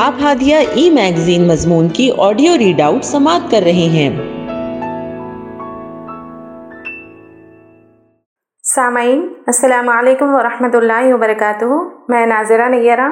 آپ ہادیہ ای میگزین مضمون کی آڈیو ریڈ آؤٹ سماعت کر رہے ہیں۔ سامعین، السلام علیکم ورحمۃ اللہ وبرکاتہ۔ میں ناظرہ نیرہ،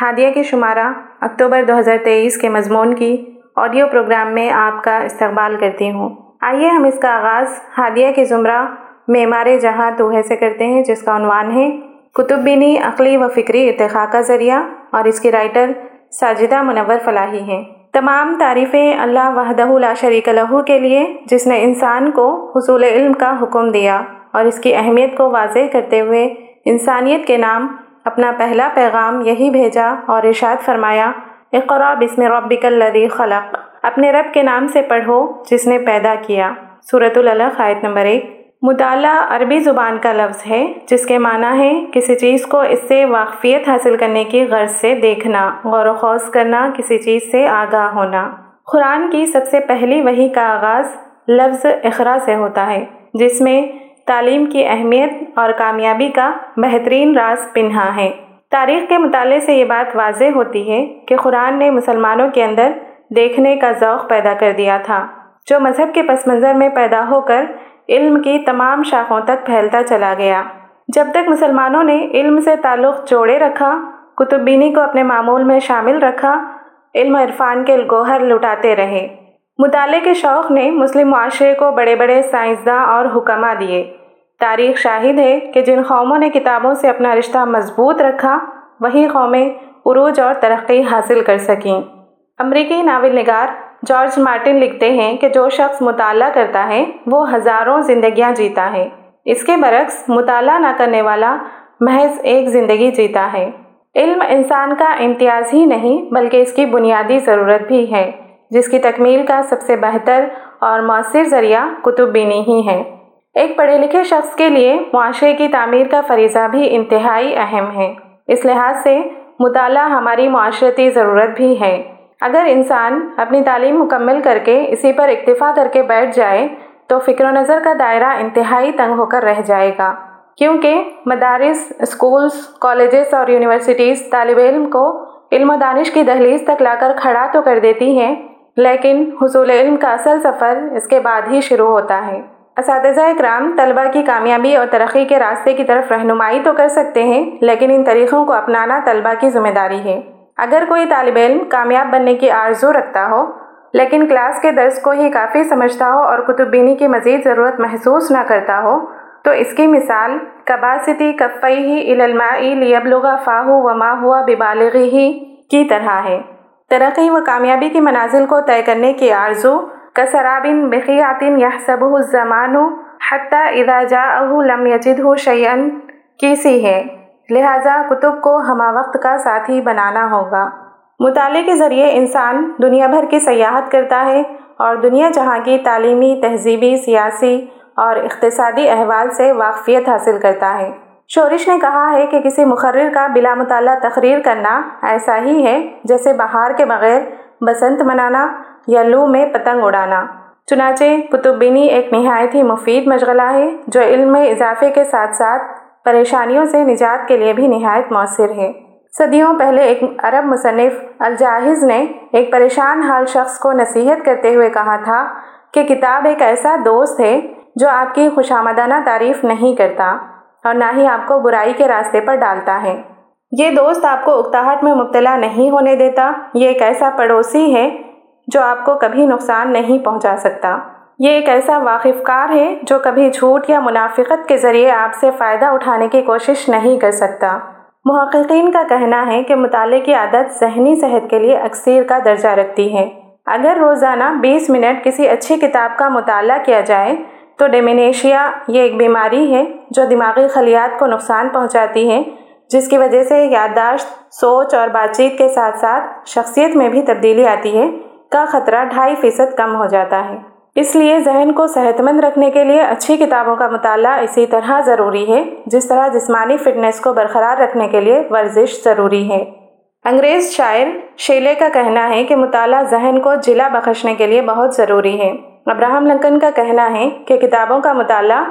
ہادیہ کے شمارہ اکتوبر دو ہزار تیئیس کے مضمون کی آڈیو پروگرام میں آپ کا استقبال کرتی ہوں۔ آئیے ہم اس کا آغاز ہادیہ کے زمرہ معمار جہاں توحے سے کرتے ہیں، جس کا عنوان ہے، کتب بینی عقلی و فکری ارتقاء کا ذریعہ، اور اس کی رائٹر ساجدہ منور فلاحی ہیں۔ تمام تعریفیں اللہ وحدہ لا شریک لہو کے لیے، جس نے انسان کو حصول علم کا حکم دیا اور اس کی اہمیت کو واضح کرتے ہوئے انسانیت کے نام اپنا پہلا پیغام یہی بھیجا اور ارشاد فرمایا اقرا بسم ربک الذی خلق۔ اپنے رب کے نام سے پڑھو جس نے پیدا کیا۔ صورت العلق آیت نمبر ایک۔ مطالعہ عربی زبان کا لفظ ہے، جس کے معنی ہے کسی چیز کو اس سے واقفیت حاصل کرنے کی غرض سے دیکھنا، غور و خوص کرنا، کسی چیز سے آگاہ ہونا۔ قرآن کی سب سے پہلی وہی کا آغاز لفظ اخرا سے ہوتا ہے، جس میں تعلیم کی اہمیت اور کامیابی کا بہترین راز پنہا ہے۔ تاریخ کے مطالعے سے یہ بات واضح ہوتی ہے کہ قرآن نے مسلمانوں کے اندر دیکھنے کا ذوق پیدا کر دیا تھا، جو مذہب کے پس منظر میں پیدا ہو کر علم کی تمام شاخوں تک پھیلتا چلا گیا۔ جب تک مسلمانوں نے علم سے تعلق جوڑے رکھا کتب بینی کو اپنے معمول میں شامل رکھا، علم عرفان کے گوہر لٹاتے رہے۔ مطالعے کے شوق نے مسلم معاشرے کو بڑے بڑے سائنسداں اور حکمہ دیے۔ تاریخ شاہد ہے کہ جن قوموں نے کتابوں سے اپنا رشتہ مضبوط رکھا، وہی قومیں عروج اور ترقی حاصل کر سکیں۔ امریکی ناول نگار جارج مارٹن لکھتے ہیں کہ جو شخص مطالعہ کرتا ہے، وہ ہزاروں زندگیاں جیتا ہے۔ اس کے برعکس، مطالعہ نہ کرنے والا محض ایک زندگی جیتا ہے۔ علم انسان کا امتیاز ہی نہیں، بلکہ اس کی بنیادی ضرورت بھی ہے، جس کی تکمیل کا سب سے بہتر اور مؤثر ذریعہ کتب بینی ہی ہے۔ ایک پڑھے لکھے شخص کے لیے معاشرے کی تعمیر کا فریضہ بھی انتہائی اہم ہے۔ اس لحاظ سے، مطالعہ ہماری معاشرتی ضرورت بھی ہے۔ اگر انسان اپنی تعلیم مکمل کر کے اسی پر اکتفا کر کے بیٹھ جائے، تو فکر و نظر کا دائرہ انتہائی تنگ ہو کر رہ جائے گا۔ کیونکہ مدارس اسکولس کالجز اور یونیورسٹیز طالب علم کو علم و دانش کی دہلیز تک لا کر کھڑا تو کر دیتی ہیں، لیکن حصول علم کا اصل سفر اس کے بعد ہی شروع ہوتا ہے۔ اساتذہ اکرام طلبہ کی کامیابی اور ترقی کے راستے کی طرف رہنمائی تو کر سکتے ہیں، لیکن ان طریقوں کو اپنانا طلبہ کی ذمہ داری ہے۔ اگر کوئی طالب علم کامیاب بننے کی آرزو رکھتا ہو، لیکن کلاس کے درس کو ہی کافی سمجھتا ہو اور کتب بینی کی مزید ضرورت محسوس نہ کرتا ہو، تو اس کی مثال کباستی کفئی ہی علمائی لیبلغ فاہو وما ہوا ببالغی ہی کی طرح ہے۔ ترقی و کامیابی کی منازل کو طے کرنے کی آرزو کسرابن بخیاتن یحسبہ الزمان حتی اذا جاءہ لم یجدہ شیئن کی سی ہے۔ لہٰذا کتب کو ہمہ وقت کا ساتھی بنانا ہوگا۔ مطالعے کے ذریعے انسان دنیا بھر کی سیاحت کرتا ہے اور دنیا جہاں کی تعلیمی، تہذیبی، سیاسی اور اقتصادی احوال سے واقفیت حاصل کرتا ہے۔ شورش نے کہا ہے کہ کسی مقرر کا بلا مطالعہ تقریر کرنا ایسا ہی ہے جیسے بہار کے بغیر بسنت منانا یا لو میں پتنگ اڑانا۔ چنانچہ کتب بینی ایک نہایت ہی مفید مشغلہ ہے جو علم میں اضافے کے ساتھ ساتھ پریشانیوں سے نجات کے لیے بھی نہایت مؤثر ہے۔ صدیوں پہلے ایک عرب مصنف الجاہز نے ایک پریشان حال شخص کو نصیحت کرتے ہوئے کہا تھا کہ کتاب ایک ایسا دوست ہے جو آپ کی خوش آمدانہ تعریف نہیں کرتا اور نہ ہی آپ کو برائی کے راستے پر ڈالتا ہے۔ یہ دوست آپ کو اکتاہٹ میں مبتلا نہیں ہونے دیتا، یہ ایک ایسا پڑوسی ہے جو آپ کو کبھی نقصان نہیں پہنچا سکتا۔ یہ ایک ایسا واقف کار ہے جو کبھی جھوٹ یا منافقت کے ذریعے آپ سے فائدہ اٹھانے کی کوشش نہیں کر سکتا۔ محققین کا کہنا ہے کہ مطالعے کی عادت ذہنی صحت کے لیے اکثیر کا درجہ رکھتی ہے۔ اگر روزانہ بیس منٹ کسی اچھی کتاب کا مطالعہ کیا جائے، تو ڈیمینیشیا یہ ایک بیماری ہے جو دماغی خلیات کو نقصان پہنچاتی ہے، جس کی وجہ سے یادداشت، سوچ اور بات چیت کے ساتھ ساتھ شخصیت میں بھی تبدیلی آتی ہے، کا خطرہ ڈھائی فیصد کم ہو جاتا ہے۔ اس لیے ذہن کو صحت مند رکھنے کے لیے اچھی کتابوں کا مطالعہ اسی طرح ضروری ہے، جس طرح جسمانی فٹنس کو برقرار رکھنے کے لیے ورزش ضروری ہے۔ انگریز شاعر شیلے کا کہنا ہے کہ مطالعہ ذہن کو جلا بخشنے کے لیے بہت ضروری ہے۔ ابراہم لنکن کا کہنا ہے کہ کتابوں کا مطالعہ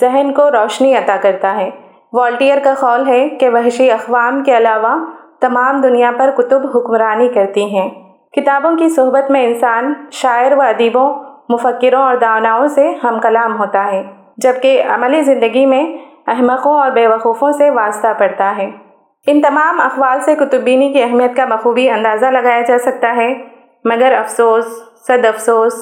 ذہن کو روشنی عطا کرتا ہے۔ والٹیئر کا خول ہے کہ وحشی اقوام کے علاوہ تمام دنیا پر کتب حکمرانی کرتی ہیں۔ کتابوں کی صحبت میں انسان شاعر و ادیبوں مفکروں اور داناؤں سے ہم کلام ہوتا ہے، جبکہ عملی زندگی میں احمقوں اور بے وقوفوں سے واسطہ پڑتا ہے۔ ان تمام اخوال سے کتب بینی کی اہمیت کا بخوبی اندازہ لگایا جا سکتا ہے، مگر افسوس، صد افسوس،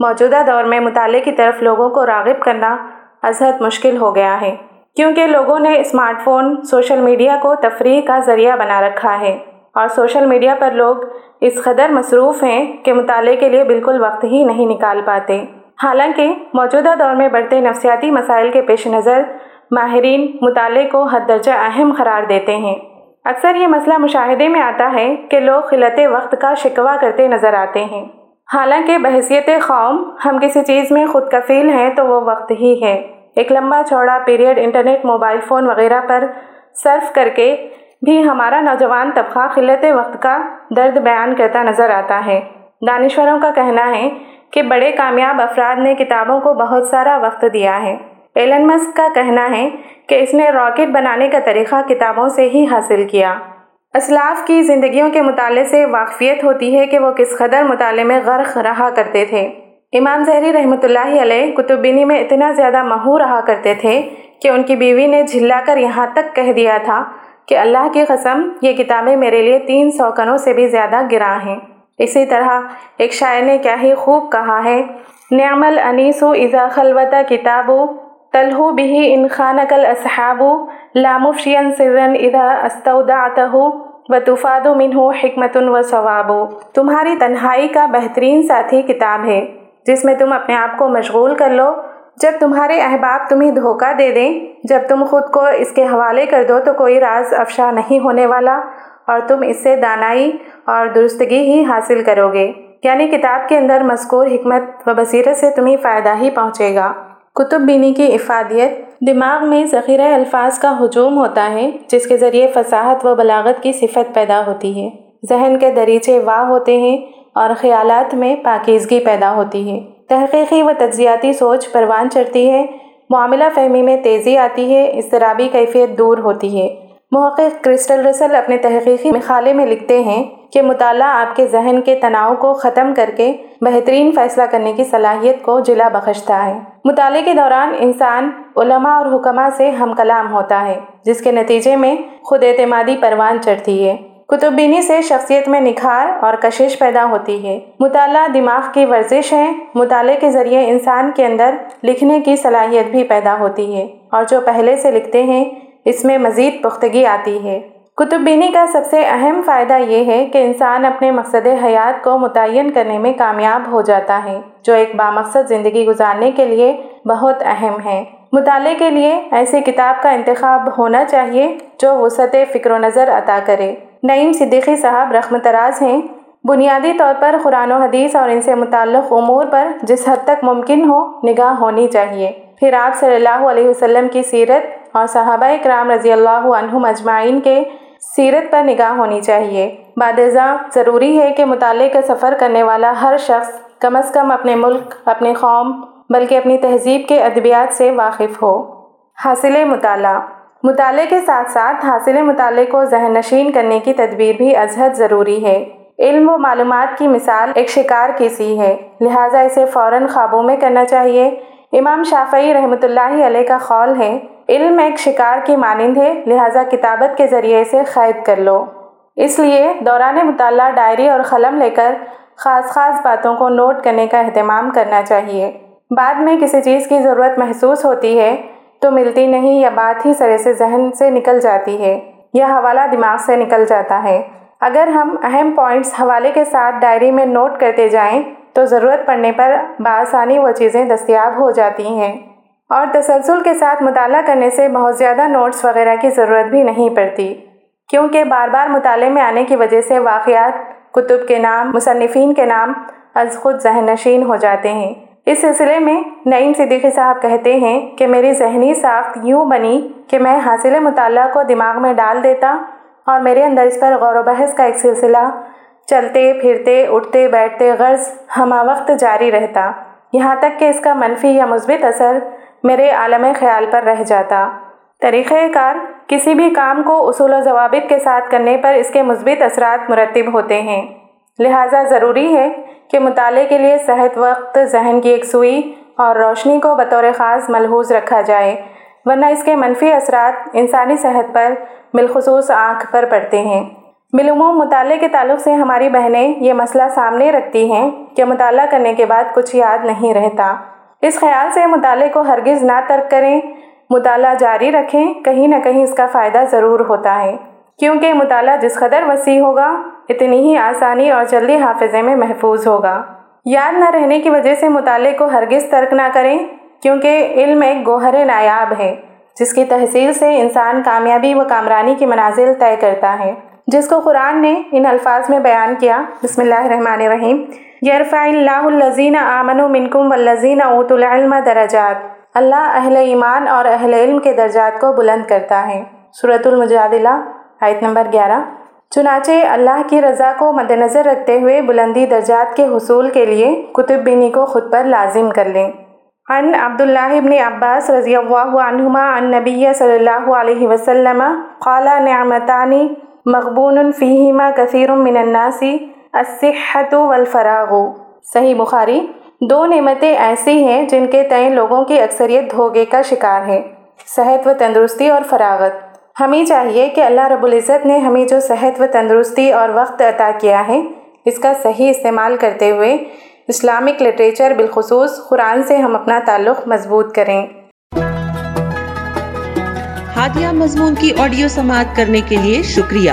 موجودہ دور میں مطالعے کی طرف لوگوں کو راغب کرنا ازحد مشکل ہو گیا ہے، کیونکہ لوگوں نے اسمارٹ فون، سوشل میڈیا کو تفریح کا ذریعہ بنا رکھا ہے۔ اور سوشل میڈیا پر لوگ اس قدر مصروف ہیں کہ مطالعے کے لیے بالکل وقت ہی نہیں نکال پاتے۔ حالانکہ موجودہ دور میں بڑھتے نفسیاتی مسائل کے پیش نظر ماہرین مطالعے کو حد درجہ اہم قرار دیتے ہیں۔ اکثر یہ مسئلہ مشاہدے میں آتا ہے کہ لوگ خلط وقت کا شکوہ کرتے نظر آتے ہیں۔ حالانکہ بحثیت قوم ہم کسی چیز میں خود کفیل ہیں تو وہ وقت ہی ہے۔ ایک لمبا چوڑا پیریڈ انٹرنیٹ، موبائل فون وغیرہ پر صرف کر کے بھی ہمارا نوجوان طبقہ خلط وقت کا درد بیان کرتا نظر آتا ہے۔ دانشوروں کا کہنا ہے کہ بڑے کامیاب افراد نے کتابوں کو بہت سارا وقت دیا ہے۔ ایلن مسک کا کہنا ہے کہ اس نے راکٹ بنانے کا طریقہ کتابوں سے ہی حاصل کیا۔ اسلاف کی زندگیوں کے مطالعے سے واقفیت ہوتی ہے کہ وہ کس قدر مطالعے میں غرق رہا کرتے تھے۔ امام زہری رحمۃ اللہ علیہ کتب بینی میں اتنا زیادہ مہو رہا کرتے تھے کہ ان کی بیوی نے جھلا کر یہاں تک کہہ دیا تھا کہ اللہ کی قسم یہ کتابیں میرے لیے تین سو کنوں سے بھی زیادہ گراں ہیں۔ اسی طرح ایک شاعر نے کیا ہی خوب کہا ہے نعم الانیس اذا خلوت کتاب تلہو بھی ان خانک الاصحاب لا مفشیا سرا اذا استودعته وتفاد منہ حکمت و ثواب تمہاری تنہائی کا بہترین ساتھی کتاب ہے، جس میں تم اپنے آپ کو مشغول کر لو جب تمہارے احباب تمہیں دھوکہ دے دیں، جب تم خود کو اس کے حوالے کر دو تو کوئی راز افشا نہیں ہونے والا، اور تم اس سے دانائی اور درستگی ہی حاصل کرو گے۔ یعنی کتاب کے اندر مذکور حکمت و بصیرت سے تمہیں فائدہ ہی پہنچے گا۔ کتب بینی کی افادیت، دماغ میں ذخیرہ الفاظ کا ہجوم ہوتا ہے، جس کے ذریعے فصاحت و بلاغت کی صفت پیدا ہوتی ہے۔ ذہن کے دریچے واہ ہوتے ہیں اور خیالات میں پاکیزگی پیدا ہوتی ہے۔ تحقیقی و تجزیاتی سوچ پروان چڑھتی ہے، معاملہ فہمی میں تیزی آتی ہے، اضطرابی کیفیت دور ہوتی ہے۔ محقق کرسٹل رسل اپنے تحقیقی مخالے میں لکھتے ہیں کہ مطالعہ آپ کے ذہن کے تناؤ کو ختم کر کے بہترین فیصلہ کرنے کی صلاحیت کو جلا بخشتا ہے۔ مطالعے کے دوران انسان علماء اور حکمہ سے ہم کلام ہوتا ہے، جس کے نتیجے میں خود اعتمادی پروان چڑھتی ہے۔ کتب بینی سے شخصیت میں نکھار اور کشش پیدا ہوتی ہے۔ مطالعہ دماغ کی ورزش ہے۔ مطالعے کے ذریعے انسان کے اندر لکھنے کی صلاحیت بھی پیدا ہوتی ہے۔ اور جو پہلے سے لکھتے ہیں، اس میں مزید پختگی آتی ہے۔ کتب بینی کا سب سے اہم فائدہ یہ ہے کہ انسان اپنے مقصد حیات کو متعین کرنے میں کامیاب ہو جاتا ہے، جو ایک بامقصد زندگی گزارنے کے لیے بہت اہم ہے۔ مطالعے کے لیے ایسی کتاب کا انتخاب ہونا چاہیے جو وسعت فکر و نظر عطا کرے۔ نعیم صدیقی صاحب رقم تراز ہیں۔ بنیادی طور پر قرآن و حدیث اور ان سے متعلق امور پر جس حد تک ممکن ہو نگاہ ہونی چاہیے۔ پھر آپ صلی اللہ علیہ وسلم کی سیرت اور صحابہ کرام رضی اللہ عنہم اجمعین کے سیرت پر نگاہ ہونی چاہیے۔ بعد ضروری ہے کہ مطالعے کا سفر کرنے والا ہر شخص کم از کم اپنے ملک، اپنے قوم، بلکہ اپنی تہذیب کے ادبیات سے واقف ہو۔ حاصل مطالعہ مطالعے کے ساتھ ساتھ حاصل مطالعے کو ذہن نشین کرنے کی تدبیر بھی ازحد ضروری ہے۔ علم و معلومات کی مثال ایک شکار کی سی ہے؟ لہٰذا اسے فوراً خوابوں میں کرنا چاہیے۔ امام شافعی رحمۃ اللہ علیہ کا خول ہے، علم ایک شکار کی مانند ہے، لہٰذا کتابت کے ذریعے سے قید کر لو۔ اس لیے دوران مطالعہ ڈائری اور قلم لے کر خاص خاص باتوں کو نوٹ کرنے کا اہتمام کرنا چاہیے۔ بعد میں کسی چیز کی ضرورت محسوس ہوتی ہے تو ملتی نہیں یا بات ہی سرے سے ذہن سے نکل جاتی ہے یا حوالہ دماغ سے نکل جاتا ہے۔ اگر ہم اہم پوائنٹس حوالے کے ساتھ ڈائری میں نوٹ کرتے جائیں تو ضرورت پڑنے پر بآسانی وہ چیزیں دستیاب ہو جاتی ہیں۔ اور تسلسل کے ساتھ مطالعہ کرنے سے بہت زیادہ نوٹس وغیرہ کی ضرورت بھی نہیں پڑتی۔ کیونکہ بار بار مطالعے میں آنے کی وجہ سے واقعات، کتب کے نام، مصنفین کے نام از خود ذہن نشین ہو جاتے ہیں۔ اس سلسلے میں نعیم صدیقی صاحب کہتے ہیں کہ میری ذہنی ساخت یوں بنی کہ میں حاصل مطالعہ کو دماغ میں ڈال دیتا اور میرے اندر اس پر غور و بحث کا ایک سلسلہ چلتے، پھرتے، اٹھتے، بیٹھتے، غرض ہمہ وقت جاری رہتا۔ یہاں تک کہ اس کا منفی یا مثبت اثر میرے عالم خیال پر رہ جاتا۔ طریقہ کار کسی بھی کام کو اصول و ضوابط کے ساتھ کرنے پر اس کے مثبت اثرات مرتب ہوتے ہیں۔ لہٰذا ضروری ہے کہ مطالعے کے لیے صحت وقت، ذہن کی یکسوئی اور روشنی کو بطور خاص ملحوظ رکھا جائے، ورنہ اس کے منفی اثرات انسانی صحت پر بالخصوص آنکھ پر پڑتے ہیں۔ بالعموم مطالعے کے تعلق سے ہماری بہنیں یہ مسئلہ سامنے رکھتی ہیں کہ مطالعہ کرنے کے بعد کچھ یاد نہیں رہتا۔ اس خیال سے مطالعے کو ہرگز نہ ترک کریں، مطالعہ جاری رکھیں، کہیں نہ کہیں اس کا فائدہ ضرور ہوتا ہے۔ کیونکہ مطالعہ جس قدر وسیع ہوگا، اتنی ہی آسانی اور جلدی حافظے میں محفوظ ہوگا۔ یاد نہ رہنے کی وجہ سے مطالعے کو ہرگز ترک نہ کریں، کیونکہ علم ایک گوہر نایاب ہے، جس کی تحصیل سے انسان کامیابی و کامرانی کی منازل طے کرتا ہے۔ جس کو قرآن نے ان الفاظ میں بیان کیا، بسم اللہ الرحمن الرحیم، یرفع اللہ الزین آمن و منکم والذین اوت العلم درجات۔ اللہ اہل ایمان اور اہل علم کے درجات کو بلند کرتا ہے۔ صورت المجادلہ آیت نمبر گیارہ۔ چنانچہ اللہ کی رضا کو مد نظر رکھتے ہوئے بلندی درجات کے حصول کے لیے کتب بینی کو خود پر لازم کر لیں۔ عن عبداللہ ابن عباس رضی اللہ عنہما عن نبی صلی اللہ علیہ وسلم قال نعمتانی مغبون فیہما کثیر من الناس الصحت والفراغ۔ صحیح بخاری۔ دو نعمتیں ایسی ہیں جن کے تئیں لوگوں کی اکثریت دھوگے کا شکار ہے صحت و تندرستی اور فراغت۔ ہمیں چاہیے کہ اللہ رب العزت نے ہمیں جو صحت و تندرستی اور وقت عطا کیا ہے، اس کا صحیح استعمال کرتے ہوئے اسلامک لٹریچر بالخصوص قرآن سے ہم اپنا تعلق مضبوط کریں۔ ہادیہ مضمون کی آڈیو سماعت کرنے کے لیے شکریہ۔